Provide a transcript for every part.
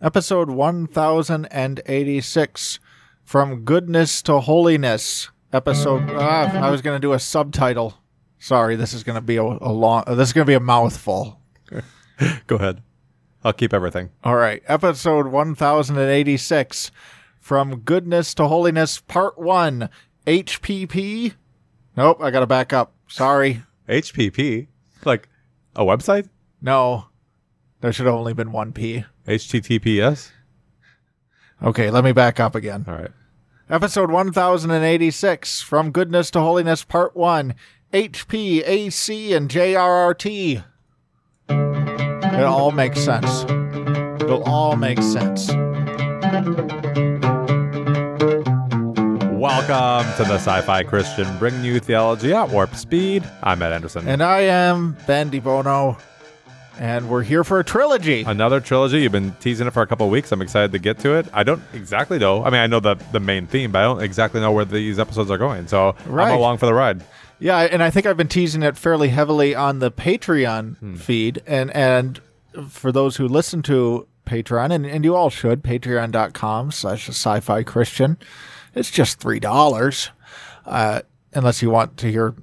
episode 1086 From Goodness to Holiness. Episode, ah, I was going to do a subtitle. Sorry, this is going to be a, a long, this is going to be a mouthful. Go ahead. I'll keep everything. All right, episode 1086 From Goodness to Holiness, Part 1 HPP. Nope, I got to back up. Sorry. HPP? Like a website? No, there should have only been one P. HTTPS? Okay, let me back up again. All right. Episode 1086 From Goodness to Holiness, Part 1 HP, AC, and JRRT. It all makes sense. It'll all make sense. Welcome to the Sci Fi Christian, bringing you theology at warp speed. I'm Matt Anderson. And I am Ben De Bono, and we're here for a trilogy. Another trilogy. You've been teasing it for a couple of weeks. I'm excited to get to it. I don't exactly know. I mean, I know the, the main theme, but I don't exactly know where these episodes are going. So Right. I'm along for the ride. Yeah, and I think I've been teasing it fairly heavily on the Patreon feed. And and for those who listen to Patreon, and, and you all should, patreon.com slash sci-fi Christian. It's just three dollars. Uh, unless you want to hear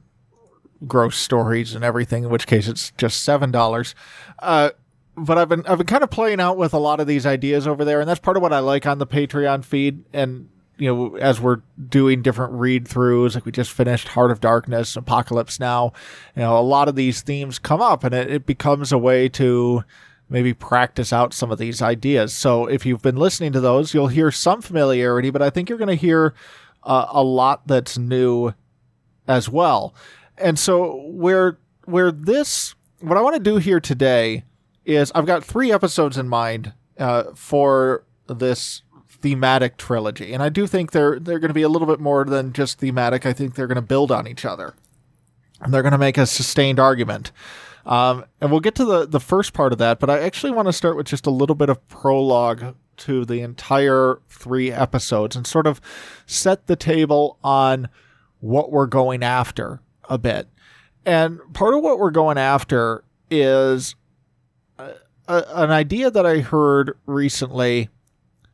gross stories and everything, in which case it's just seven dollars. Uh, but I've been I've been kind of playing out with a lot of these ideas over there, and that's part of what I like on the Patreon feed. And you know, as we're doing different read throughs, like we just finished Heart of Darkness, Apocalypse Now, you know, a lot of these themes come up, and it, it becomes a way to maybe practice out some of these ideas. So if you've been listening to those, you'll hear some familiarity, but I think you're going to hear uh, a lot that's new as well. And so where where this what I want to do here today is I've got three episodes in mind uh, for this thematic trilogy, and I do think they're they're going to be a little bit more than just thematic. I think they're going to build on each other, and they're going to make a sustained argument. Um, and we'll get to the the first part of that, but I actually want to start with just a little bit of prologue to the entire three episodes and sort of set the table on what we're going after a bit. And part of what we're going after is a, a, an idea that I heard recently,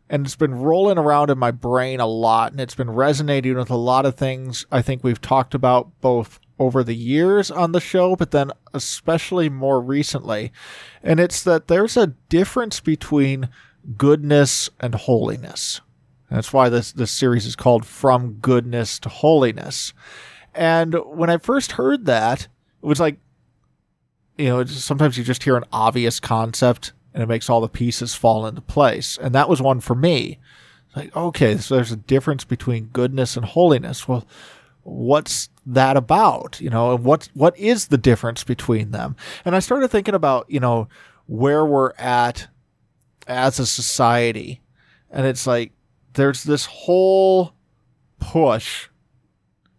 and it's been rolling around in my brain a lot, and it's been resonating with a lot of things I think we've talked about both over the years on the show, but then especially more recently. And it's that there's a difference between goodness and holiness. That's why this, this series is called From Goodness to Holiness. And when I first heard that, it was like, you know, it's- sometimes you just hear an obvious concept and it makes all the pieces fall into place. And that was one for me. Like, okay, so there's a difference between goodness and holiness. Well, what's that about? You know, and what what is the difference between them? And I started thinking about, you know, where we're at as a society. And it's like there's this whole push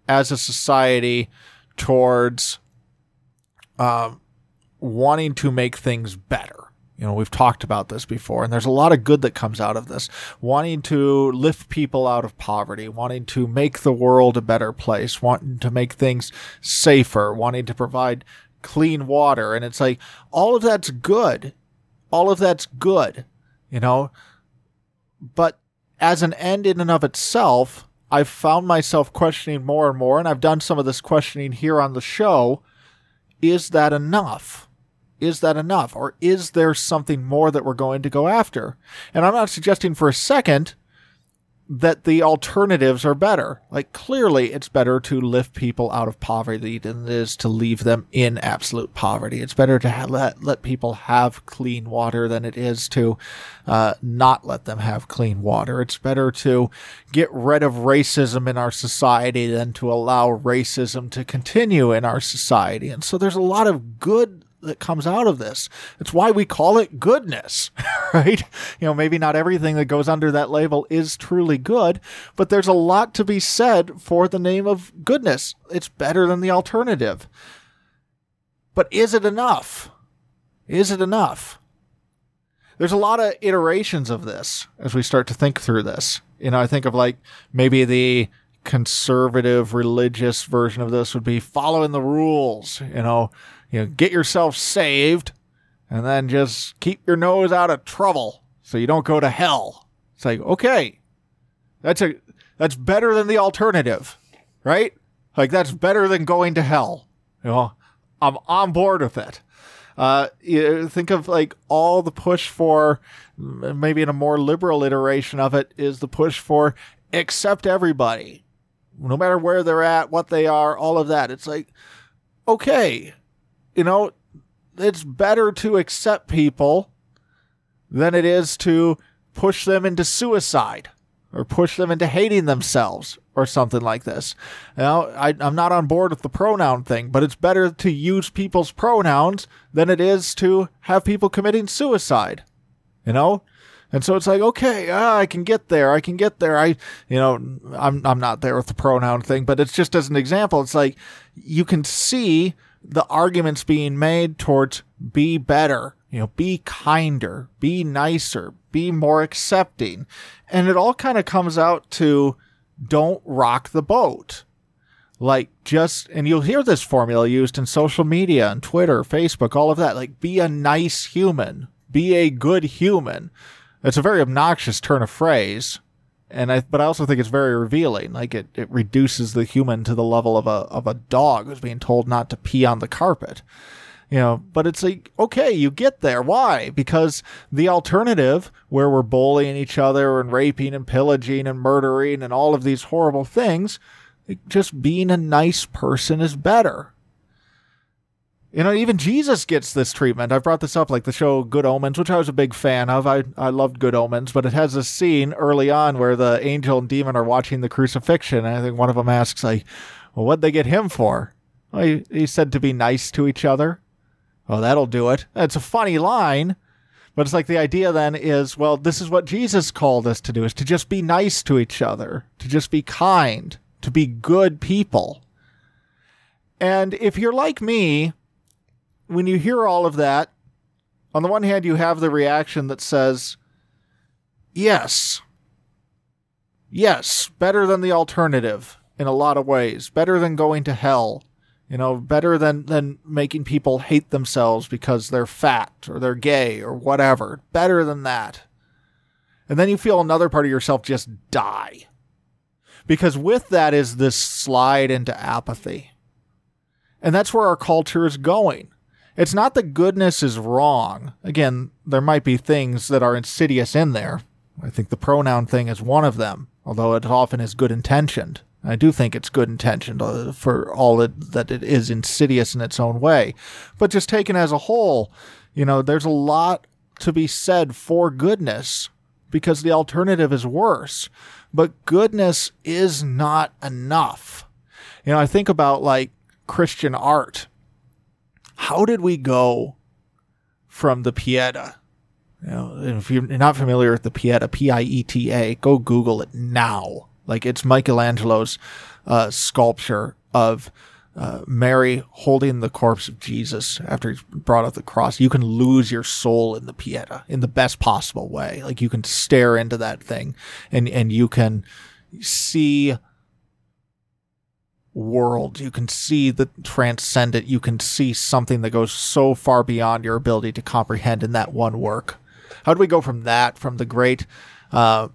as a society towards um, wanting to make things better. You know, we've talked about this before, and there's a lot of good that comes out of this. Wanting to lift people out of poverty, wanting to make the world a better place, wanting to make things safer, wanting to provide clean water. And it's like, all of that's good. All of that's good, you know? But as an end in and of itself, I've found myself questioning more and more, and I've done some of this questioning here on the show. Is that enough? Is that enough? Or is there something more that we're going to go after? And I'm not suggesting for a second that the alternatives are better. Like, clearly, it's better to lift people out of poverty than it is to leave them in absolute poverty. It's better to ha- let, let people have clean water than it is to uh, not let them have clean water. It's better to get rid of racism in our society than to allow racism to continue in our society. And so there's a lot of good that comes out of this. It's why we call it goodness, right? You know, maybe not everything that goes under that label is truly good, but there's a lot to be said for the name of goodness. It's better than the alternative. But is it enough? Is it enough? There's a lot of iterations of this as we start to think through this. You know, I think of like maybe the conservative religious version of this would be following the rules, you know, you know, get yourself saved and then just keep your nose out of trouble so you don't go to hell. It's like, okay, that's a that's better than the alternative, right? Like that's better than going to hell. You know, I'm on board with it. Uh, you think of like all the push for maybe in a more liberal iteration of it is the push for accept everybody, no matter where they're at, what they are, all of that. It's like, okay, you know, it's better to accept people than it is to push them into suicide or push them into hating themselves or something like this. Now, I, I'm not on board with the pronoun thing, but it's better to use people's pronouns than it is to have people committing suicide. You know? And so it's like, okay, ah, I can get there. I can get there. I, you know, I'm, I'm not there with the pronoun thing, but it's just as an example. It's like you can see the arguments being made towards be better, you know, be kinder, be nicer, be more accepting. And it all kind of comes out to don't rock the boat. Like just, and you'll hear this formula used in social media and Twitter, Facebook, all of that. Like be a nice human, be a good human. It's a very obnoxious turn of phrase. And I, but I also think it's very revealing. Like it, it reduces the human to the level of a, of a dog who's being told not to pee on the carpet. You know but it's like okay you get there. Why? Because the alternative where we're bullying each other and raping and pillaging and murdering and all of these horrible things just being a nice person is better you know even jesus gets this treatment i've brought this up like the show good omens which i was a big fan of i, I loved good omens but it has a scene early on where the angel and demon are watching the crucifixion and i think one of them asks like well what'd they get him for well, he, said to be nice to each other well, that'll do it. It's a funny line, but it's like the idea then is, well, this is what Jesus called us to do is to just be nice to each other, to just be kind, to be good people. And if you're like me, when you hear all of that, on the one hand, you have the reaction that says, yes, yes, better than the alternative in a lot of ways, better than going to hell, you know, better than, than making people hate themselves because they're fat or they're gay or whatever. Better than that. And then you feel another part of yourself just die. Because with that is this slide into apathy. And that's where our culture is going. It's not that goodness is wrong. Again, there might be things that are insidious in there. I think the pronoun thing is one of them, although it often is good intentioned. I do think it's good intentioned uh, for all it, that it is insidious in its own way. But just taken as a whole, you know, there's a lot to be said for goodness because the alternative is worse. But goodness is not enough. You know, I think about like Christian art. How did we go from the Pieta? You know, if you're not familiar with the Pieta, P I E T A, go Google it now like it's Michelangelo's uh, sculpture of uh, Mary holding the corpse of Jesus after he's brought up the cross. You can lose your soul in the Pieta in the best possible way. Like you can stare into that thing and, and you can see world. You can see the transcendent. You can see something that goes so far beyond your ability to comprehend in that one work. How do we go from that, from the great uh,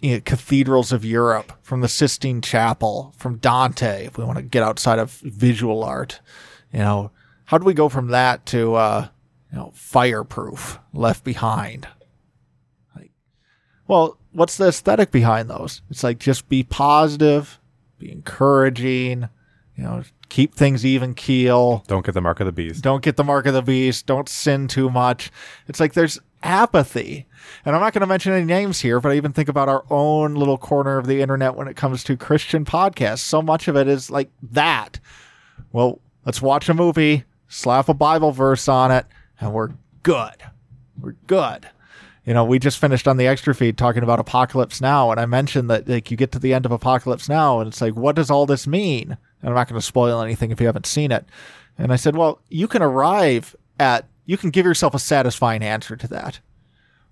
you know, cathedrals of Europe, from the Sistine Chapel, from Dante, if we want to get outside of visual art, you know, how do we go from that to, uh, you know, fireproof, left behind? Like, well, what's the aesthetic behind those? It's like just be positive, be encouraging, you know, keep things even keel. Don't get the mark of the beast. Don't get the mark of the beast. Don't sin too much. It's like there's apathy. And I'm not going to mention any names here, but I even think about our own little corner of the internet when it comes to Christian podcasts. So much of it is like that. Well, let's watch a movie, slap a Bible verse on it, and we're good. We're good. You know, we just finished on the extra feed talking about Apocalypse Now, and I mentioned that like you get to the end of Apocalypse Now, and it's like, what does all this mean? And I'm not going to spoil anything if you haven't seen it. And I said, well, you can arrive at you can give yourself a satisfying answer to that.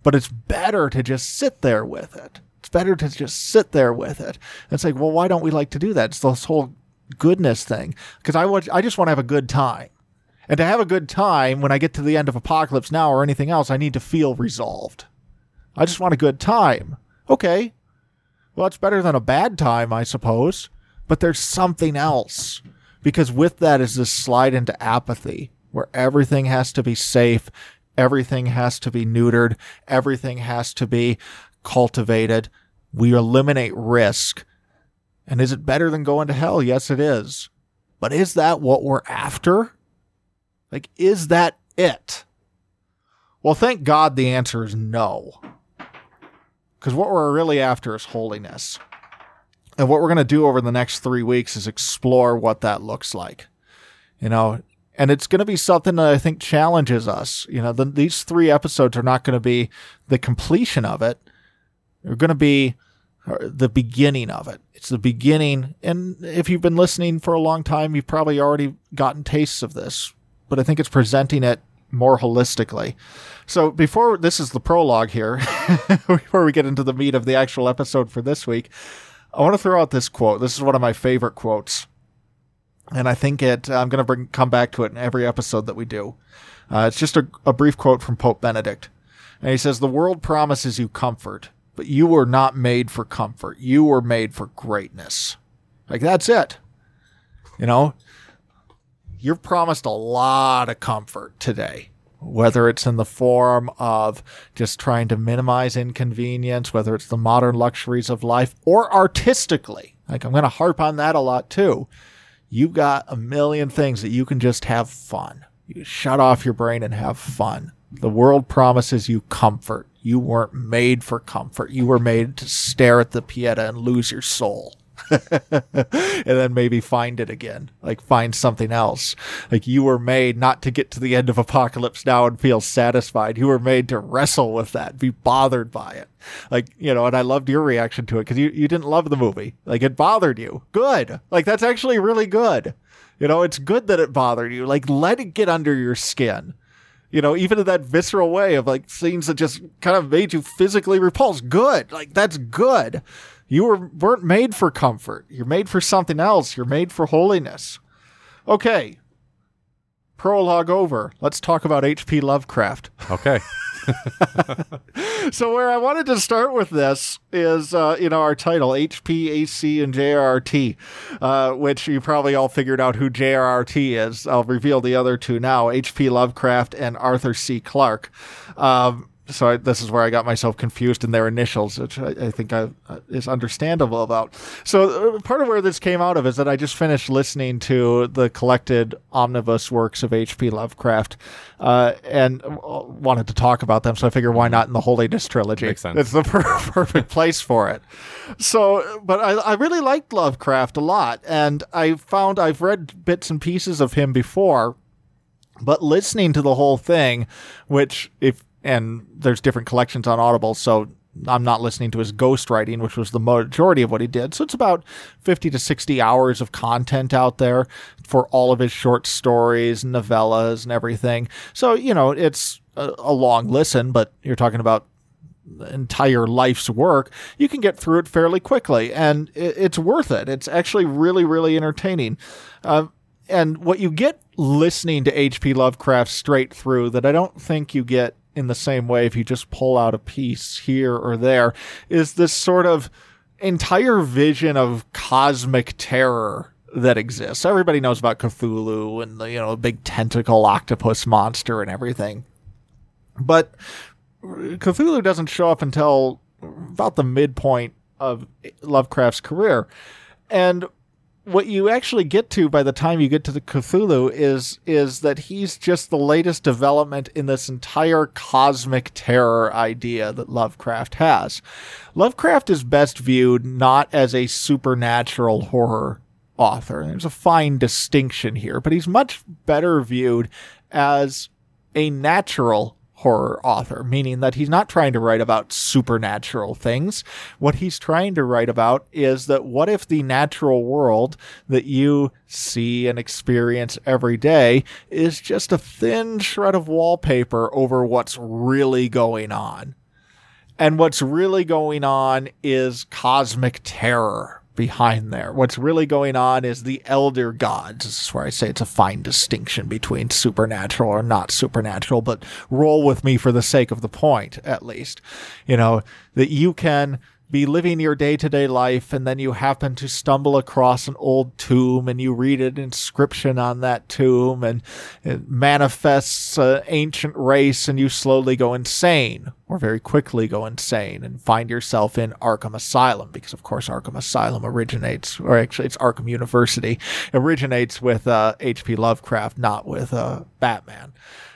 But it's better to just sit there with it. It's better to just sit there with it. And it's like, well, why don't we like to do that? It's this whole goodness thing. Because I, want, I just want to have a good time. And to have a good time, when I get to the end of Apocalypse Now or anything else, I need to feel resolved. I just want a good time. Okay. Well, it's better than a bad time, I suppose. But there's something else. Because with that is this slide into apathy where everything has to be safe, everything has to be neutered, everything has to be cultivated. We eliminate risk. And is it better than going to hell? Yes, it is. But is that what we're after? Like, is that it? Well, thank God the answer is no. Because what we're really after is holiness. And what we're going to do over the next three weeks is explore what that looks like. You know, and it's going to be something that I think challenges us. You know, the, these three episodes are not going to be the completion of it. They're going to be uh, the beginning of it. It's the beginning. And if you've been listening for a long time, you've probably already gotten tastes of this, but I think it's presenting it more holistically. So before this is the prologue here, before we get into the meat of the actual episode for this week, I want to throw out this quote. This is one of my favorite quotes. And I think it, I'm going to bring, come back to it in every episode that we do. Uh, it's just a, a brief quote from Pope Benedict. And he says, The world promises you comfort, but you were not made for comfort. You were made for greatness. Like, that's it. You know, you're promised a lot of comfort today, whether it's in the form of just trying to minimize inconvenience, whether it's the modern luxuries of life, or artistically. Like, I'm going to harp on that a lot too. You've got a million things that you can just have fun. You shut off your brain and have fun. The world promises you comfort. You weren't made for comfort. You were made to stare at the Pieta and lose your soul. and then maybe find it again. Like find something else. Like you were made not to get to the end of Apocalypse Now and feel satisfied. You were made to wrestle with that, be bothered by it. Like, you know, and I loved your reaction to it because you, you didn't love the movie. Like it bothered you. Good. Like that's actually really good. You know, it's good that it bothered you. Like let it get under your skin you know, even in that visceral way of like scenes that just kind of made you physically repulsed. Good. Like that's good. You were, weren't made for comfort. You're made for something else. You're made for holiness. Okay. Prologue over. Let's talk about H.P. Lovecraft. Okay. so where I wanted to start with this is, uh, you know, our title HP, AC, and JRRT, uh, which you probably all figured out who JRRT is. I'll reveal the other two now: HP Lovecraft and Arthur C. Clarke. Um, so I, this is where I got myself confused in their initials, which I, I think I, uh, is understandable about. So uh, part of where this came out of is that I just finished listening to the collected omnibus works of H.P. Lovecraft, uh, and uh, wanted to talk about them. So I figured, why not in the Holiness trilogy? Makes sense. It's the per- perfect place for it. So, but I, I really liked Lovecraft a lot, and I found I've read bits and pieces of him before. But listening to the whole thing, which if and there's different collections on Audible, so I'm not listening to his ghostwriting, which was the majority of what he did. So it's about 50 to 60 hours of content out there for all of his short stories, novellas, and everything. So, you know, it's a, a long listen, but you're talking about entire life's work, you can get through it fairly quickly, and it's worth it. It's actually really, really entertaining. Uh, and what you get listening to H.P. Lovecraft straight through that I don't think you get in the same way if you just pull out a piece here or there is this sort of entire vision of cosmic terror that exists. Everybody knows about Cthulhu and the, you know, big tentacle octopus monster and everything. But Cthulhu doesn't show up until about the midpoint of Lovecraft's career. And what you actually get to by the time you get to the Cthulhu is is that he's just the latest development in this entire cosmic terror idea that Lovecraft has. Lovecraft is best viewed not as a supernatural horror author. There's a fine distinction here, but he's much better viewed as a natural horror author, meaning that he's not trying to write about supernatural things. What he's trying to write about is that what if the natural world that you see and experience every day is just a thin shred of wallpaper over what's really going on? And what's really going on is cosmic terror behind there. What's really going on is the elder gods. This is where I say it's a fine distinction between supernatural or not supernatural, but roll with me for the sake of the point, at least. You know, that you can be living your day to day life, and then you happen to stumble across an old tomb and you read an inscription on that tomb, and it manifests an ancient race, and you slowly go insane or very quickly go insane and find yourself in Arkham Asylum because, of course, Arkham Asylum originates, or actually, it's Arkham University, originates with uh, H.P. Lovecraft, not with uh, Batman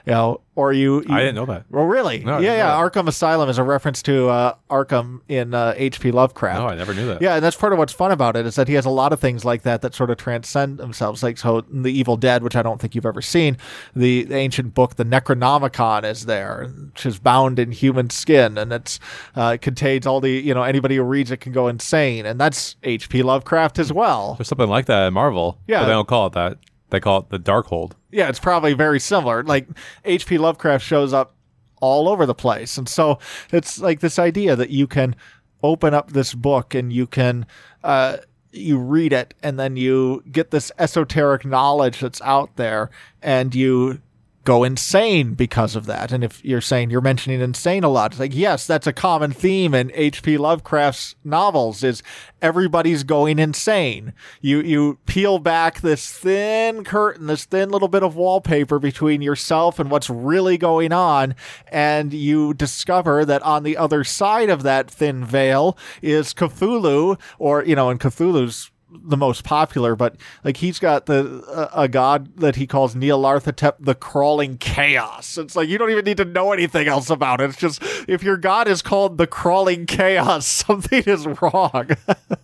you know, or you, you I didn't know that. Well, really? No, I yeah, didn't yeah. know. Arkham Asylum is a reference to uh, Arkham in uh, H.P. Lovecraft. No, I never knew that. Yeah, and that's part of what's fun about it is that he has a lot of things like that that sort of transcend themselves. Like so, the Evil Dead, which I don't think you've ever seen, the, the ancient book, the Necronomicon, is there, which is bound in human skin, and it's uh, it contains all the you know anybody who reads it can go insane, and that's H.P. Lovecraft as well. There's something like that in Marvel. Yeah. But they don't call it that. They call it the Darkhold. yeah, it's probably very similar. Like H.P. Lovecraft shows up all over the place. And so it's like this idea that you can open up this book and you can, uh, you read it and then you get this esoteric knowledge that's out there and you go insane because of that. And if you're saying you're mentioning insane a lot, it's like, yes, that's a common theme in H.P. Lovecraft's novels is everybody's going insane. You, you peel back this thin curtain, this thin little bit of wallpaper between yourself and what's really going on. And you discover that on the other side of that thin veil is Cthulhu or, you know, and Cthulhu's the most popular, but like he's got the uh, a god that he calls Nyarlathotep, the crawling chaos. It's like you don't even need to know anything else about it. It's just if your god is called the crawling chaos, something is wrong.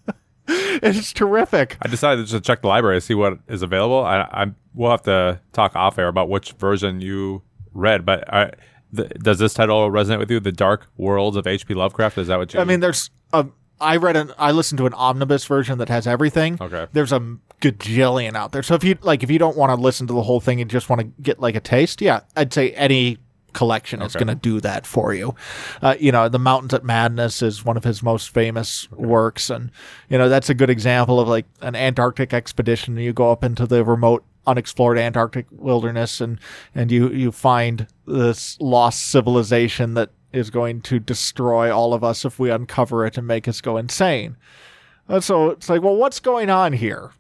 it's terrific. I decided to just check the library to see what is available. I, I we'll have to talk off air about which version you read, but I, th- does this title resonate with you? The Dark Worlds of H.P. Lovecraft. Is that what you? I mean, there's a. I read an. I listened to an omnibus version that has everything. Okay. There's a gajillion out there. So if you like, if you don't want to listen to the whole thing and just want to get like a taste, yeah, I'd say any collection is going to do that for you. Uh, you know, The Mountains of Madness is one of his most famous works, and you know that's a good example of like an Antarctic expedition. You go up into the remote unexplored Antarctic wilderness and and you you find this lost civilization that is going to destroy all of us if we uncover it and make us go insane. And so it's like, well, what's going on here?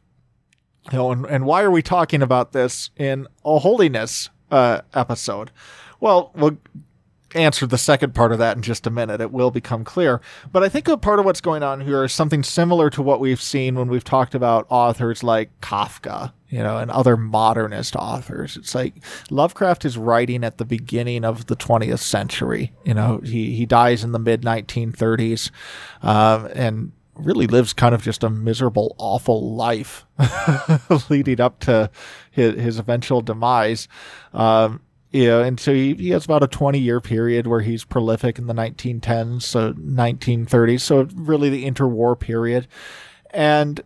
You know, and, and why are we talking about this in a holiness uh, episode? Well, we'll answer the second part of that in just a minute. It will become clear. But I think a part of what's going on here is something similar to what we've seen when we've talked about authors like Kafka, you know, and other modernist authors. It's like Lovecraft is writing at the beginning of the 20th century. You know, he, he dies in the mid 1930s um, and really lives kind of just a miserable, awful life leading up to his, his eventual demise. Um, yeah, and so he, he has about a 20 year period where he's prolific in the 1910s, so 1930s, so really the interwar period. And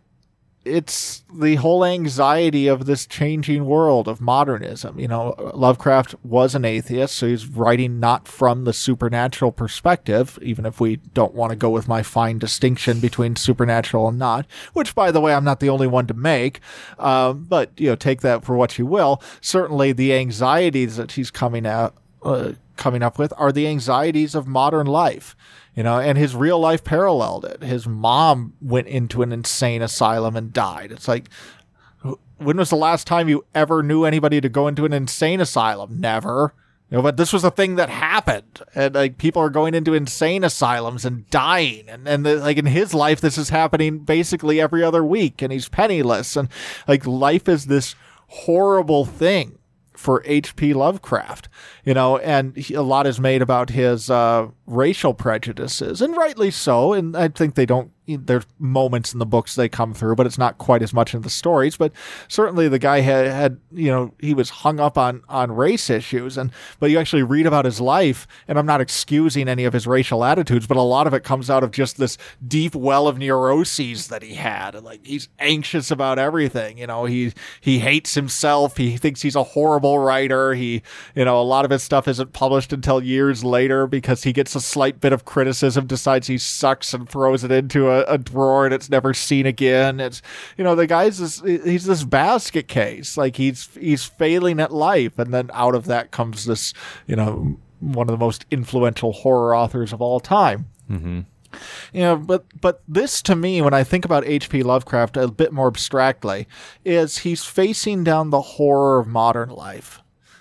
it's the whole anxiety of this changing world of modernism. You know, Lovecraft was an atheist, so he's writing not from the supernatural perspective, even if we don't want to go with my fine distinction between supernatural and not, which, by the way, I'm not the only one to make. Um, but, you know, take that for what you will. Certainly the anxieties that he's coming out, uh, coming up with are the anxieties of modern life you know, and his real life paralleled it. His mom went into an insane asylum and died. It's like, when was the last time you ever knew anybody to go into an insane asylum? Never. You know, but this was a thing that happened, and like people are going into insane asylums and dying, and and the, like in his life, this is happening basically every other week, and he's penniless, and like life is this horrible thing for H.P. Lovecraft, you know, and he, a lot is made about his uh, racial prejudices, and rightly so. And I think they don't. There's moments in the books they come through, but it's not quite as much in the stories. But certainly, the guy had, had you know, he was hung up on on race issues, and but you actually read about his life, and I'm not excusing any of his racial attitudes, but a lot of it comes out of just this deep well of neuroses that he had. Like he's anxious about everything, you know. He he hates himself. He thinks he's a horrible writer. He, you know, a lot of his stuff isn't published until years later because he gets a slight bit of criticism, decides he sucks and throws it into a, a drawer and it's never seen again. It's you know the guy's this, he's this basket case, like he's he's failing at life, and then out of that comes this you know one of the most influential horror authors of all time. Mm-hmm. You know, but but this to me, when I think about H.P. Lovecraft a bit more abstractly, is he's facing down the horror of modern life,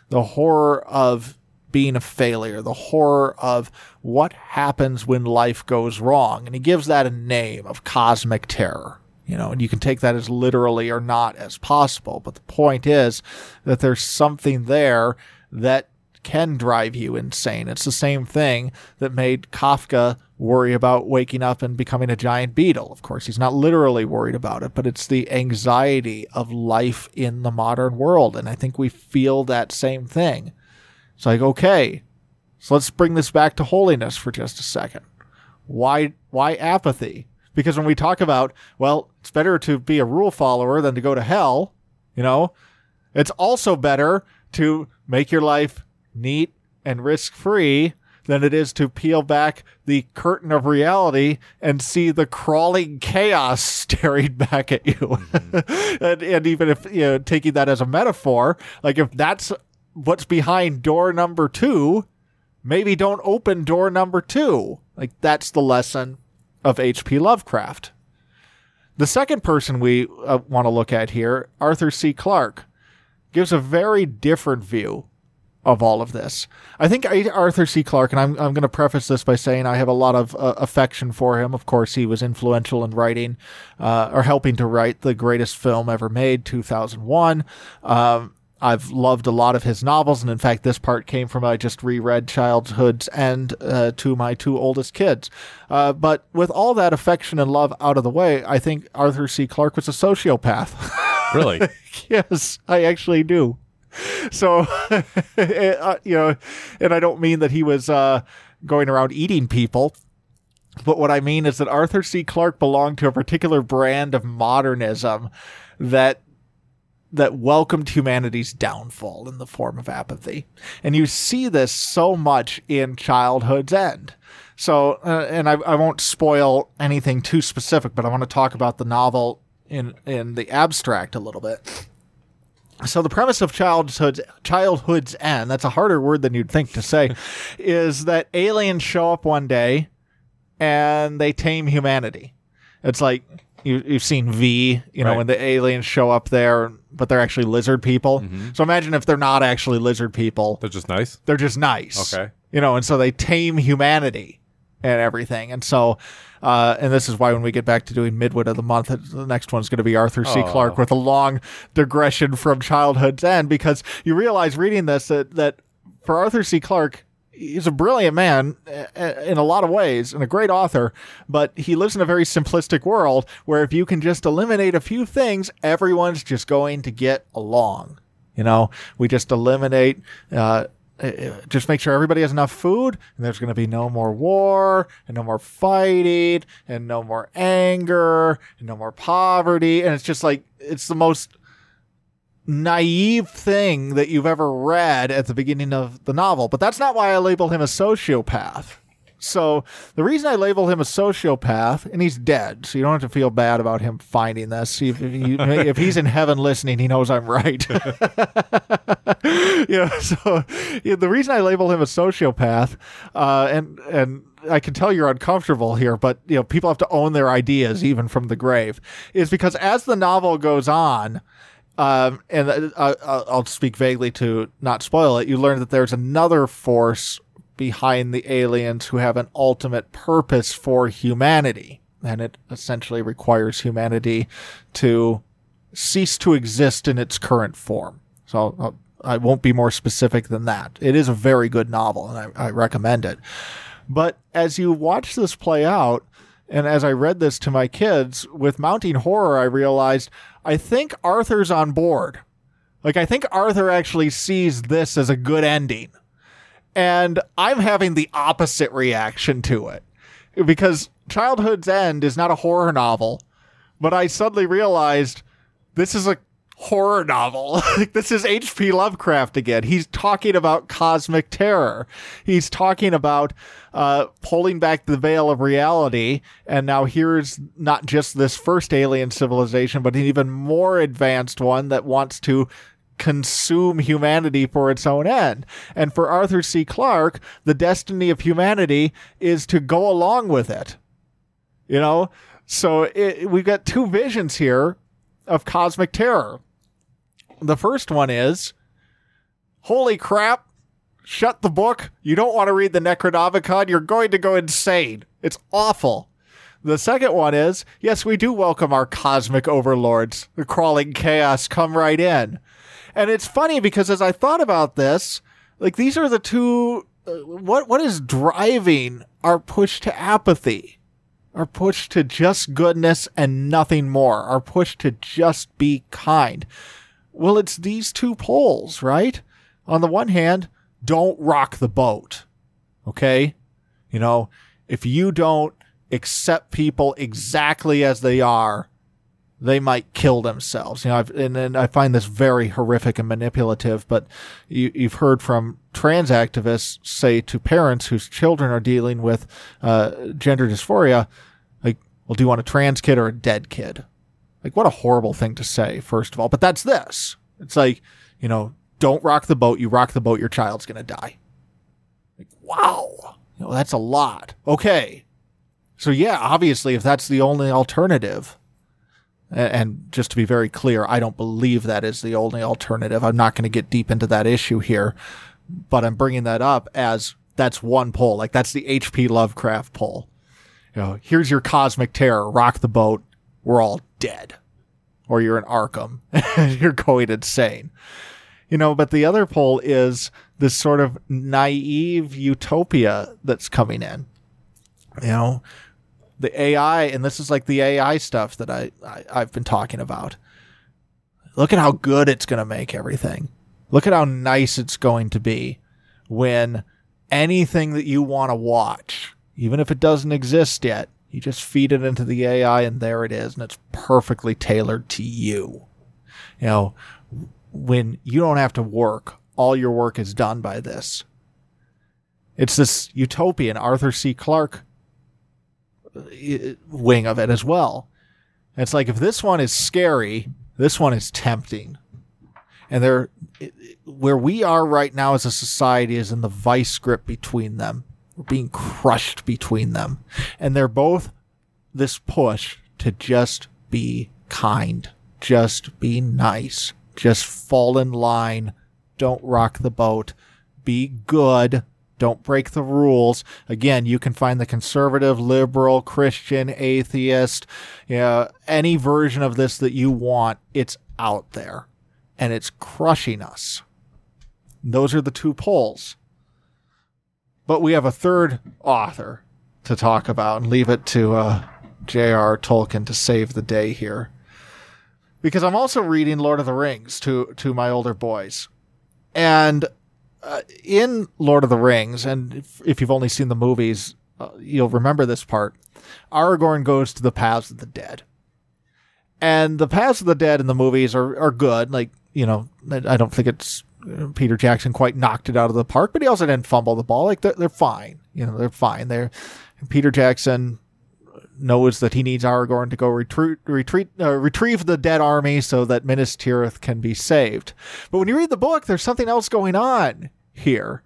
the horror of being a failure, the horror of what happens when life goes wrong, and he gives that a name of cosmic terror. You know, and you can take that as literally or not as possible, but the point is that there's something there that can drive you insane. It's the same thing that made Kafka worry about waking up and becoming a giant beetle. Of course, he's not literally worried about it, but it's the anxiety of life in the modern world. And I think we feel that same thing. It's like, okay, so let's bring this back to holiness for just a second. Why, why apathy? Because when we talk about, well, it's better to be a rule follower than to go to hell, you know, it's also better to make your life neat and risk free than it is to peel back the curtain of reality and see the crawling chaos staring back at you. Mm-hmm. and, and even if, you know, taking that as a metaphor, like if that's what's behind door number two, maybe don't open door number two. Like that's the lesson of H.P. Lovecraft. The second person we uh, want to look at here, Arthur C. Clarke, gives a very different view of all of this. I think Arthur C. Clarke, and I'm, I'm going to preface this by saying I have a lot of uh, affection for him. Of course, he was influential in writing uh, or helping to write the greatest film ever made, 2001. Um, I've loved a lot of his novels, and in fact, this part came from I just reread Childhood's End uh, to my two oldest kids. Uh, but with all that affection and love out of the way, I think Arthur C. Clarke was a sociopath. Really? yes, I actually do. So, uh, you know, and I don't mean that he was uh, going around eating people. But what I mean is that Arthur C. Clarke belonged to a particular brand of modernism that that welcomed humanity's downfall in the form of apathy. And you see this so much in Childhood's End. So, uh, and I, I won't spoil anything too specific, but I want to talk about the novel in in the abstract a little bit. So the premise of childhood's childhood's end, that's a harder word than you'd think to say, is that aliens show up one day and they tame humanity. It's like you, you've seen V, you know, Right. when the aliens show up there, but they're actually lizard people. So imagine if they're not actually lizard people, They're just nice. they're just nice. Okay. You know, and so they tame humanity and everything. And so, uh, and this is why when we get back to doing Midwit of the Month, the next one's going to be Arthur C. Aw. Clarke with a long digression from childhood's end because you realize reading this that, that for Arthur C. Clarke, he's a brilliant man uh, in a lot of ways and a great author, but he lives in a very simplistic world where if you can just eliminate a few things, everyone's just going to get along. You know, we just eliminate, uh, uh, just make sure everybody has enough food and there's going to be no more war and no more fighting and no more anger and no more poverty. And it's just like, it's the most naive thing that you've ever read at the beginning of the novel. But that's not why I label him a sociopath. So the reason I label him a sociopath, and he's dead, so you don't have to feel bad about him finding this. If, if, he, if he's in heaven listening, he knows I'm right. yeah. So yeah, the reason I label him a sociopath, uh, and and I can tell you're uncomfortable here, but you know people have to own their ideas even from the grave, is because as the novel goes on. Um, and uh, uh, I'll speak vaguely to not spoil it. You learn that there's another force behind the aliens who have an ultimate purpose for humanity. And it essentially requires humanity to cease to exist in its current form. So uh, I won't be more specific than that. It is a very good novel, and I, I recommend it. But as you watch this play out, and as I read this to my kids with mounting horror, I realized I think Arthur's on board. Like, I think Arthur actually sees this as a good ending. And I'm having the opposite reaction to it because Childhood's End is not a horror novel, but I suddenly realized this is a horror novel. this is H.P. Lovecraft again. He's talking about cosmic terror. He's talking about uh, pulling back the veil of reality. And now here's not just this first alien civilization, but an even more advanced one that wants to consume humanity for its own end. And for Arthur C. Clarke, the destiny of humanity is to go along with it. You know? So it, we've got two visions here of cosmic terror. The first one is holy crap, shut the book. You don't want to read the Necronomicon. You're going to go insane. It's awful. The second one is yes, we do welcome our cosmic overlords. The crawling chaos come right in. And it's funny because as I thought about this, like these are the two. Uh, what what is driving our push to apathy? Our push to just goodness and nothing more. Our push to just be kind. Well, it's these two poles, right? On the one hand, don't rock the boat. Okay? You know, if you don't accept people exactly as they are, they might kill themselves. You know, I've, and, and I find this very horrific and manipulative. But you, have heard from trans activists say to parents whose children are dealing with uh, gender dysphoria, like, "Well, do you want a trans kid or a dead kid?" Like, what a horrible thing to say, first of all. But that's this. It's like, you know, don't rock the boat. You rock the boat, your child's going to die. Like, wow. You know, that's a lot. Okay. So, yeah, obviously, if that's the only alternative, and just to be very clear, I don't believe that is the only alternative. I'm not going to get deep into that issue here, but I'm bringing that up as that's one pole. Like that's the H.P. Lovecraft pole. You know, here's your cosmic terror. Rock the boat we're all dead. Or you're in Arkham and you're going insane. You know, but the other pole is this sort of naive utopia that's coming in. You know, the AI, and this is like the AI stuff that I, I I've been talking about. Look at how good it's going to make everything. Look at how nice it's going to be when anything that you want to watch, even if it doesn't exist yet, you just feed it into the AI and there it is, and it's perfectly tailored to you. You know, when you don't have to work, all your work is done by this. It's this utopian Arthur C. Clarke uh, wing of it as well. it's like if this one is scary, this one is tempting. And they're where we are right now as a society is in the vice grip between them being crushed between them. And they're both this push to just be kind, just be nice, just fall in line, don't rock the boat, be good, don't break the rules. Again, you can find the conservative, liberal, Christian, atheist, you know, any version of this that you want, it's out there. And it's crushing us. Those are the two poles. But we have a third author to talk about and leave it to uh, J.R. Tolkien to save the day here. Because I'm also reading Lord of the Rings to, to my older boys. And uh, in Lord of the Rings, and if, if you've only seen the movies, uh, you'll remember this part. Aragorn goes to the paths of the dead. And the paths of the dead in the movies are, are good. Like, you know, I don't think it's Peter Jackson quite knocked it out of the park, but he also didn't fumble the ball. Like they're, they're fine, you know, they're fine. They're Peter Jackson knows that he needs Aragorn to go retreat, retreat, uh, retrieve the dead army so that Minas Tirith can be saved. But when you read the book, there's something else going on here,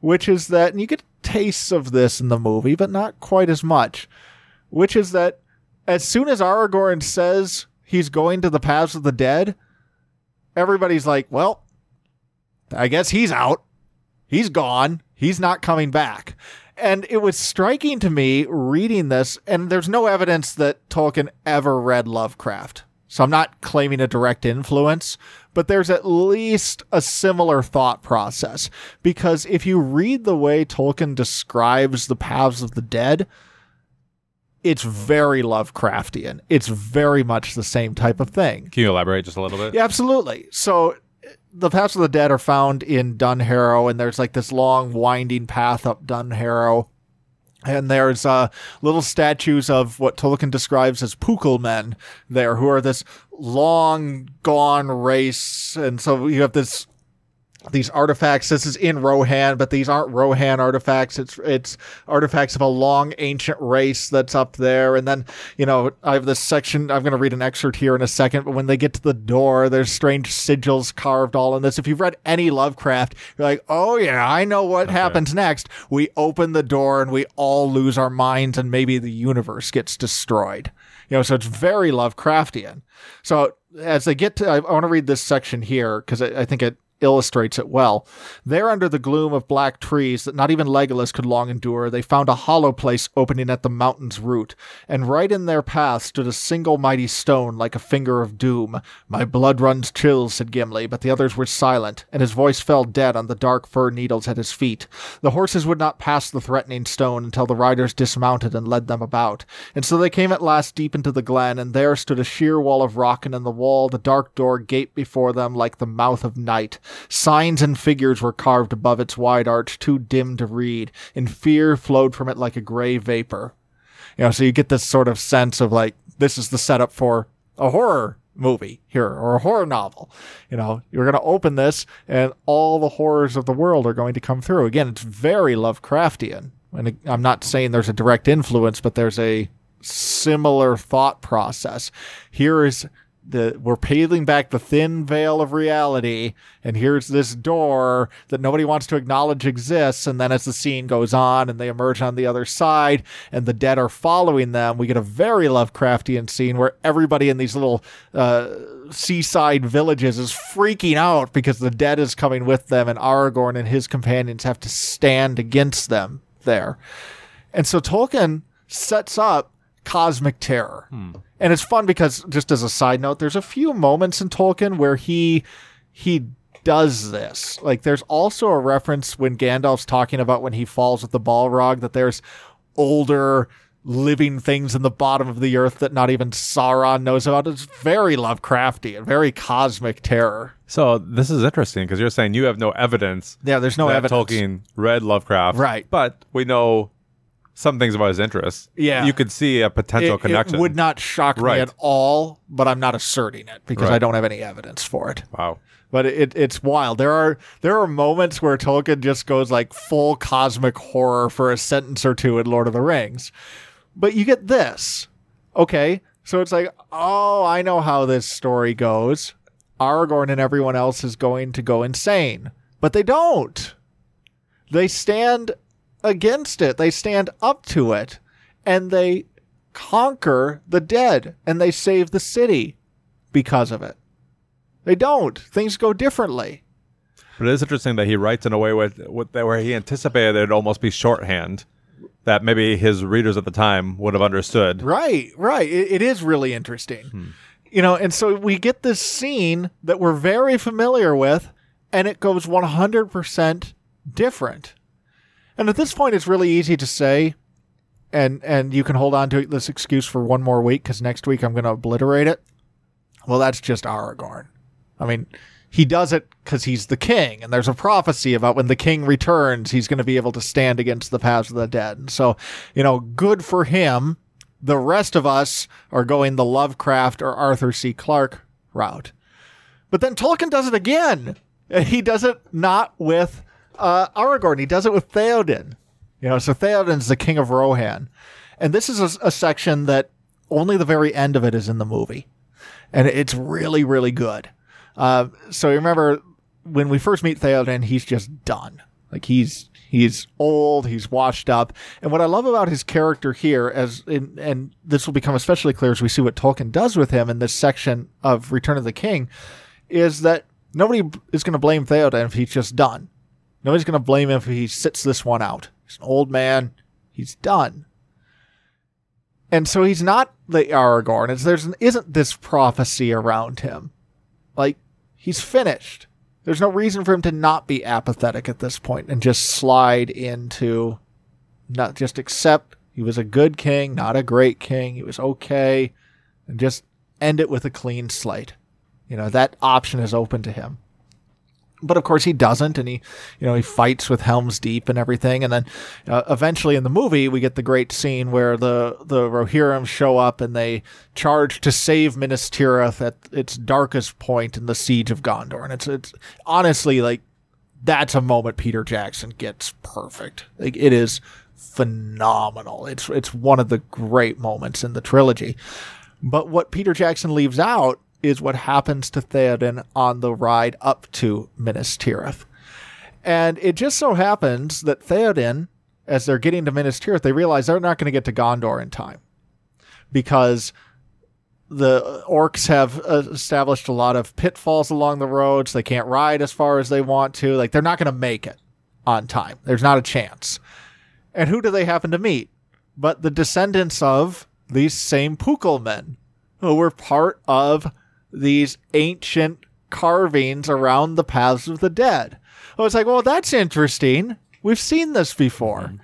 which is that, and you get tastes of this in the movie, but not quite as much, which is that as soon as Aragorn says he's going to the paths of the dead, everybody's like, well, I guess he's out. He's gone. He's not coming back. And it was striking to me reading this, and there's no evidence that Tolkien ever read Lovecraft. So I'm not claiming a direct influence, but there's at least a similar thought process. Because if you read the way Tolkien describes the paths of the dead, it's very Lovecraftian. It's very much the same type of thing. Can you elaborate just a little bit? Yeah, absolutely. So the paths of the dead are found in Dunharrow, and there's like this long winding path up Dunharrow. And there's uh, little statues of what Tolkien describes as Pukel men there, who are this long gone race. And so you have this these artifacts. This is in Rohan, but these aren't Rohan artifacts. It's it's artifacts of a long ancient race that's up there. And then you know I have this section. I'm going to read an excerpt here in a second. But when they get to the door, there's strange sigils carved all in this. If you've read any Lovecraft, you're like, oh yeah, I know what okay. happens next. We open the door and we all lose our minds, and maybe the universe gets destroyed. You know, so it's very Lovecraftian. So as they get to, I, I want to read this section here because I, I think it illustrates it well. There, under the gloom of black trees that not even Legolas could long endure, they found a hollow place opening at the mountain's root, and right in their path stood a single mighty stone like a finger of doom. My blood runs chill, said Gimli, but the others were silent, and his voice fell dead on the dark fir needles at his feet. The horses would not pass the threatening stone until the riders dismounted and led them about, and so they came at last deep into the glen, and there stood a sheer wall of rock, and in the wall the dark door gaped before them like the mouth of night. Signs and figures were carved above its wide arch, too dim to read, and fear flowed from it like a gray vapor. You know, so you get this sort of sense of like, this is the setup for a horror movie here or a horror novel. You know, you're going to open this and all the horrors of the world are going to come through. Again, it's very Lovecraftian. And I'm not saying there's a direct influence, but there's a similar thought process. Here is the we're peeling back the thin veil of reality and here's this door that nobody wants to acknowledge exists and then as the scene goes on and they emerge on the other side and the dead are following them we get a very lovecraftian scene where everybody in these little uh, seaside villages is freaking out because the dead is coming with them and aragorn and his companions have to stand against them there. And so tolkien sets up cosmic terror. Hmm and it's fun because just as a side note, there's a few moments in Tolkien where he he does this. Like there's also a reference when Gandalf's talking about when he falls with the Balrog that there's older living things in the bottom of the earth that not even Sauron knows about. It's very Lovecrafty and very cosmic terror. So this is interesting because you're saying you have no evidence. Yeah, there's no evidence. Tolkien read Lovecraft, right? But we know some things about his interests. Yeah. You could see a potential it, connection. It would not shock right. me at all, but I'm not asserting it because right. I don't have any evidence for it. Wow. But it, it's wild. There are there are moments where Tolkien just goes like full cosmic horror for a sentence or two in Lord of the Rings. But you get this. Okay. So it's like, oh, I know how this story goes. Aragorn and everyone else is going to go insane. But they don't. They stand against it. They stand up to it and they conquer the dead and they save the city because of it. They don't. Things go differently. But it is interesting that he writes in a way with, with where he anticipated it'd almost be shorthand that maybe his readers at the time would have understood. Right, right. it, it is really interesting. Hmm. You know, and so we get this scene that we're very familiar with, and it goes 100% different. And at this point, it's really easy to say, and and you can hold on to this excuse for one more week because next week I'm going to obliterate it. Well, that's just Aragorn. I mean, he does it because he's the king, and there's a prophecy about when the king returns, he's going to be able to stand against the paths of the dead. And so, you know, good for him. The rest of us are going the Lovecraft or Arthur C. Clarke route. But then Tolkien does it again. He does it not with uh, Aragorn. He does it with Theoden. You know, so Theoden's the king of Rohan, and this is a, a section that only the very end of it is in the movie, and it's really really good. Uh, so remember when we first meet Theoden, he's just done. Like he's he's old, he's washed up, and what I love about his character here, as in, and this will become especially clear as we see what Tolkien does with him in this section of Return of the King, is that nobody is going to blame Theoden if he's just done. Nobody's going to blame him if he sits this one out. He's an old man. He's done. And so he's not the Aragorn. It's, there's isn't this prophecy around him. Like he's finished. There's no reason for him to not be apathetic at this point and just slide into not just accept he was a good king, not a great king. He was okay, and just end it with a clean slate. You know that option is open to him. But of course he doesn't and he you know he fights with helms deep and everything and then uh, eventually in the movie we get the great scene where the the rohirrim show up and they charge to save minas tirith at its darkest point in the siege of gondor and it's it's honestly like that's a moment peter jackson gets perfect. Like it is phenomenal. It's it's one of the great moments in the trilogy. But what peter jackson leaves out is what happens to Theoden on the ride up to Minas Tirith. And it just so happens that Theoden, as they're getting to Minas Tirith, they realize they're not going to get to Gondor in time because the orcs have uh, established a lot of pitfalls along the roads. They can't ride as far as they want to. Like, they're not going to make it on time. There's not a chance. And who do they happen to meet? But the descendants of these same Pukel men who were part of these ancient carvings around the paths of the dead. I was like, well, that's interesting. We've seen this before. Mm-hmm.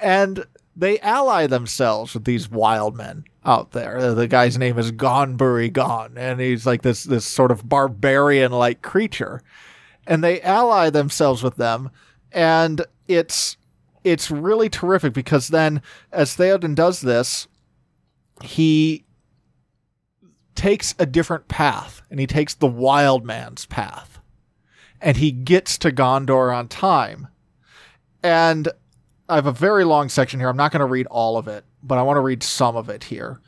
And they ally themselves with these wild men out there. The guy's name is Ghân-buri-Ghân, and he's like this this sort of barbarian like creature. And they ally themselves with them, and it's it's really terrific because then as Theoden does this, he takes a different path and he takes the wild man's path and he gets to Gondor on time. And I have a very long section here. I'm not going to read all of it, but I want to read some of it here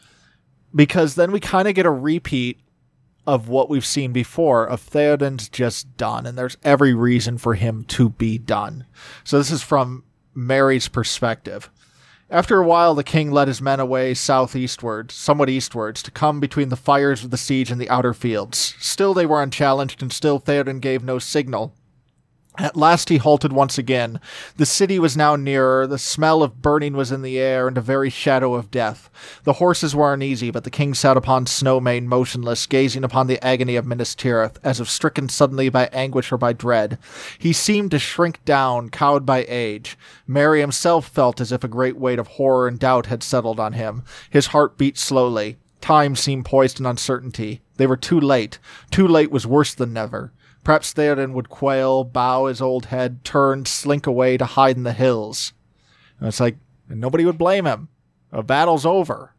because then we kind of get a repeat of what we've seen before of Theoden's just done and there's every reason for him to be done. So this is from Merry's perspective. After a while, the king led his men away southeastward, somewhat eastwards, to come between the fires of the siege and the outer fields. Still they were unchallenged, and still Theoden gave no signal. At last he halted once again. The city was now nearer, the smell of burning was in the air, and a very shadow of death. The horses were uneasy, but the king sat upon Snowmane motionless, gazing upon the agony of Minas Tirith, as if stricken suddenly by anguish or by dread. He seemed to shrink down, cowed by age. Merry himself felt as if a great weight of horror and doubt had settled on him. His heart beat slowly. Time seemed poised in uncertainty. They were too late. Too late was worse than never. Perhaps Theoden would quail, bow his old head, turn, slink away to hide in the hills. And it's like, nobody would blame him. A battle's over.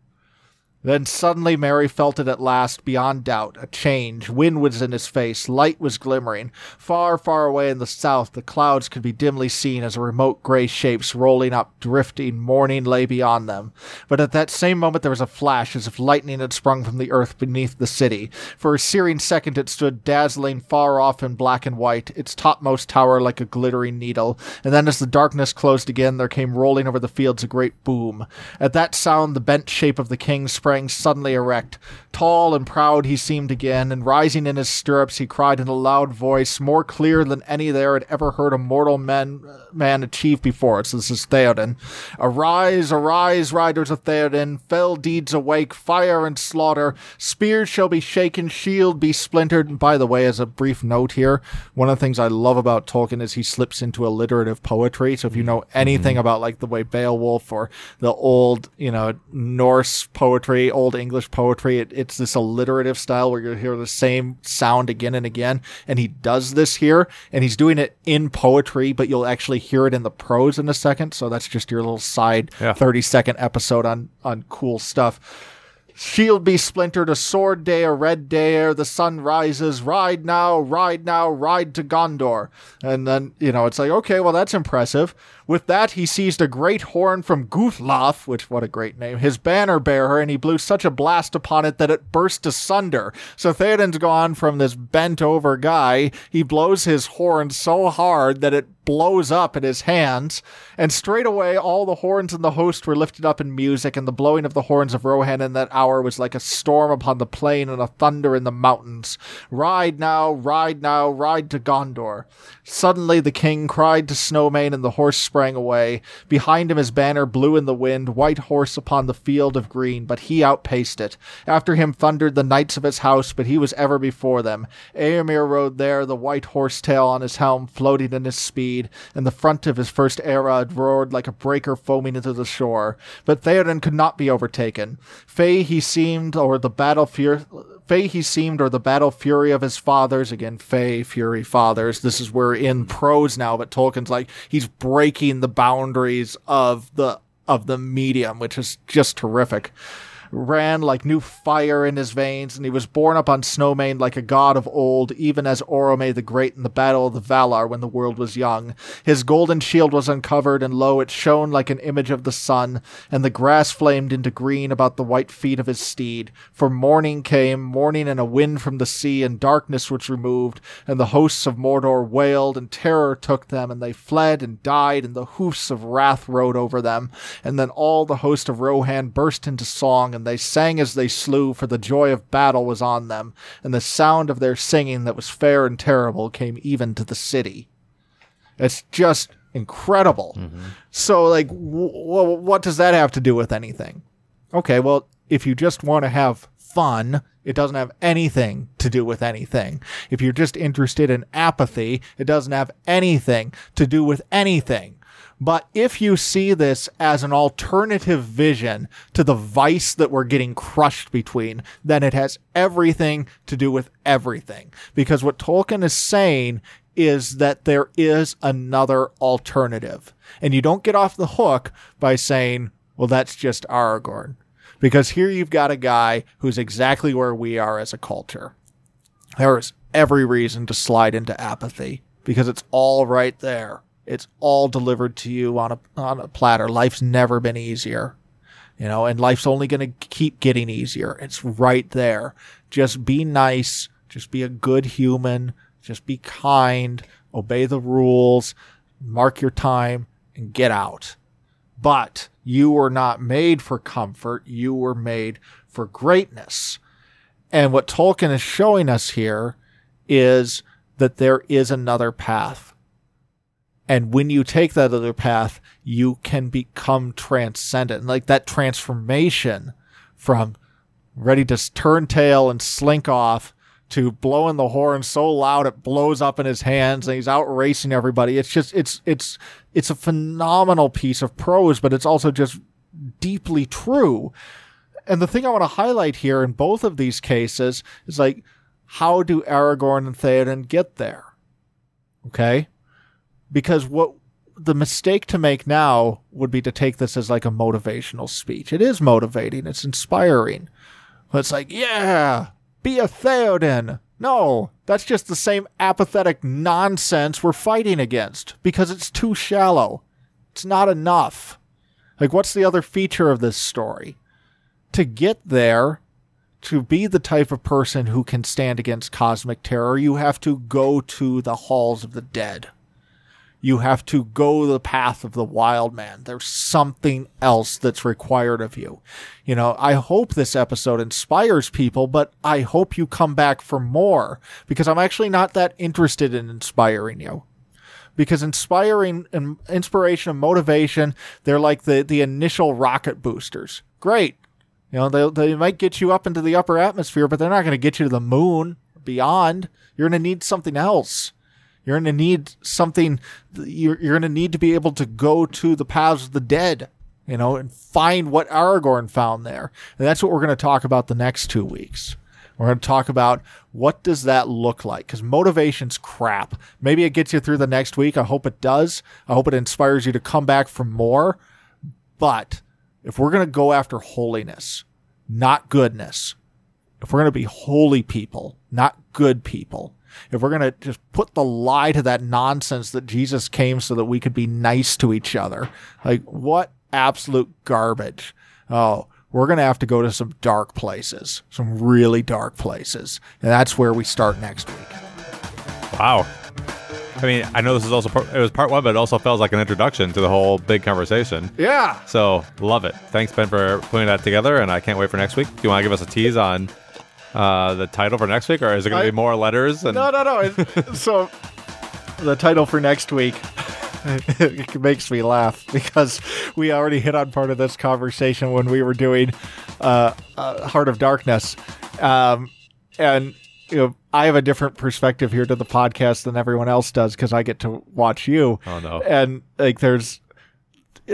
Then suddenly Merry felt it at last, beyond doubt, a change. Wind was in his face, light was glimmering. Far, far away in the south, the clouds could be dimly seen as remote gray shapes rolling up, drifting, morning lay beyond them. But at that same moment there was a flash, as if lightning had sprung from the earth beneath the city. For a searing second it stood dazzling far off in black and white, its topmost tower like a glittering needle. And then as the darkness closed again, there came rolling over the fields a great boom. At that sound the bent shape of the king sprang sprang suddenly erect. Tall and proud he seemed again, and rising in his stirrups, he cried in a loud voice, more clear than any there had ever heard a mortal man, man achieve before. So this is Theoden. Arise, arise, riders of Theoden, fell deeds awake, fire and slaughter, spears shall be shaken, shield be splintered. And by the way, as a brief note here, one of the things I love about Tolkien is he slips into alliterative poetry. So if you know anything mm-hmm. about like the way Beowulf or the old, you know, Norse poetry old English poetry. It, it's this alliterative style where you hear the same sound again and again. And he does this here, and he's doing it in poetry, but you'll actually hear it in the prose in a second. So that's just your little side yeah. 30 second episode on, on cool stuff. Shield be splintered, a sword day, a red day ere the sun rises. Ride now, ride now, ride to Gondor. And then, you know, it's like, okay, well, that's impressive. With that, he seized a great horn from Guthlaf, which, what a great name, his banner bearer, and he blew such a blast upon it that it burst asunder. So Theoden's gone from this bent over guy. He blows his horn so hard that it blows up in his hands, and straightway all the horns in the host were lifted up in music, and the blowing of the horns of Rohan in that hour was like a storm upon the plain and a thunder in the mountains. Ride now, ride now, ride to Gondor. Suddenly the king cried to Snowmane, and the horse sprang away. Behind him his banner blew in the wind, white horse upon the field of green, but he outpaced it. After him thundered the knights of his house, but he was ever before them. Eomer rode there, the white horse tail on his helm floating in his speed, and the front of his first éored roared like a breaker foaming into the shore. But Theoden could not be overtaken. Fey he seemed, or the battle fear Fey he seemed, or the battle fury of his fathers. Again, Fey, fury, fathers. This is where in prose now, but Tolkien's like he's breaking the boundaries of the of the medium, which is just terrific ran like new fire in his veins, and he was borne up on Snowmane like a god of old, even as Orome the Great in the Battle of the Valar when the world was young. His golden shield was uncovered, and lo, it shone like an image of the sun, and the grass flamed into green about the white feet of his steed. For morning came, morning and a wind from the sea, and darkness was removed, and the hosts of Mordor wailed, and terror took them, and they fled and died, and the hoofs of wrath rode over them. And then all the host of Rohan burst into song, and they sang as they slew, for the joy of battle was on them, and the sound of their singing that was fair and terrible came even to the city. It's just incredible. Mm-hmm. So, like, w- what does that have to do with anything? Okay, well, if you just want to have fun, it doesn't have anything to do with anything. If you're just interested in apathy, it doesn't have anything to do with anything. But if you see this as an alternative vision to the vice that we're getting crushed between, then it has everything to do with everything. Because what Tolkien is saying is that there is another alternative. And you don't get off the hook by saying, well, that's just Aragorn. Because here you've got a guy who's exactly where we are as a culture. There is every reason to slide into apathy because it's all right there. It's all delivered to you on a on a platter. Life's never been easier. You know, and life's only going to keep getting easier. It's right there. Just be nice, just be a good human, just be kind, obey the rules, mark your time and get out. But you were not made for comfort. You were made for greatness. And what Tolkien is showing us here is that there is another path and when you take that other path, you can become transcendent. Like that transformation from ready to turn tail and slink off to blowing the horn so loud it blows up in his hands and he's out racing everybody. It's just it's it's it's a phenomenal piece of prose, but it's also just deeply true. And the thing I want to highlight here in both of these cases is like how do Aragorn and Theoden get there? Okay? Because what the mistake to make now would be to take this as like a motivational speech. It is motivating, it's inspiring. But it's like, yeah, be a Theoden. No, that's just the same apathetic nonsense we're fighting against because it's too shallow. It's not enough. Like, what's the other feature of this story? To get there, to be the type of person who can stand against cosmic terror, you have to go to the halls of the dead you have to go the path of the wild man. There's something else that's required of you. You know, I hope this episode inspires people, but I hope you come back for more because I'm actually not that interested in inspiring you. Because inspiring and inspiration and motivation, they're like the, the initial rocket boosters. Great. You know, they, they might get you up into the upper atmosphere, but they're not going to get you to the moon beyond. You're going to need something else. You're going to need something. You're, you're going to need to be able to go to the paths of the dead, you know, and find what Aragorn found there. And that's what we're going to talk about the next two weeks. We're going to talk about what does that look like because motivation's crap. Maybe it gets you through the next week. I hope it does. I hope it inspires you to come back for more. But if we're going to go after holiness, not goodness, if we're going to be holy people, not good people, if we're going to just put the lie to that nonsense that Jesus came so that we could be nice to each other, like what absolute garbage. Oh, we're going to have to go to some dark places, some really dark places. And that's where we start next week. Wow. I mean, I know this is also part, it was part one, but it also feels like an introduction to the whole big conversation. Yeah. So love it. Thanks, Ben, for putting that together, and I can't wait for next week. Do you want to give us a tease on uh, the title for next week, or is it going to be more letters? And- no, no, no. so the title for next week it makes me laugh because we already hit on part of this conversation when we were doing uh, uh, Heart of Darkness, um, and you know I have a different perspective here to the podcast than everyone else does because I get to watch you. Oh no! And like, there's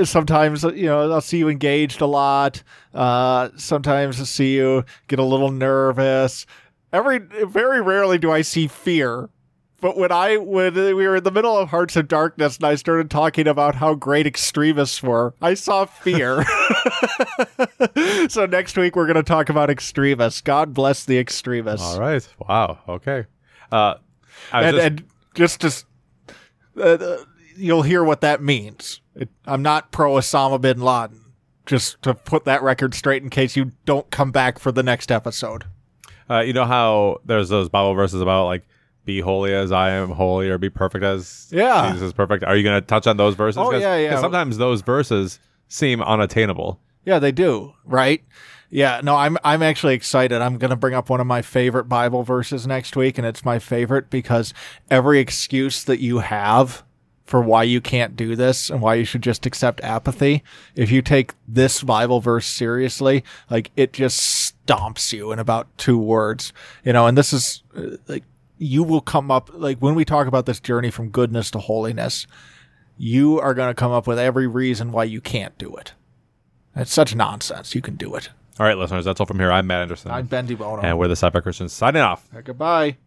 sometimes you know I'll see you engaged a lot. Uh, sometimes I see you get a little nervous, every very rarely do I see fear. But when I when we were in the middle of Hearts of Darkness and I started talking about how great extremists were, I saw fear. so next week we're going to talk about extremists. God bless the extremists. All right. Wow. Okay. Uh, I and, just- and just to, uh, uh, you'll hear what that means. It, I'm not pro Osama bin Laden. Just to put that record straight in case you don't come back for the next episode. Uh, you know how there's those Bible verses about like be holy as I am holy or be perfect as Yeah. Jesus is perfect. Are you going to touch on those verses? Oh, yeah, yeah. sometimes those verses seem unattainable. Yeah, they do, right? Yeah, no, I'm I'm actually excited. I'm going to bring up one of my favorite Bible verses next week and it's my favorite because every excuse that you have for why you can't do this and why you should just accept apathy, if you take this Bible verse seriously, like it just stomps you in about two words. You know, and this is uh, like you will come up like when we talk about this journey from goodness to holiness, you are going to come up with every reason why you can't do it. It's such nonsense. You can do it. All right, listeners, that's all from here. I'm Matt Anderson. I'm Ben De Bono. and we're the Cyber Christians signing off. Goodbye.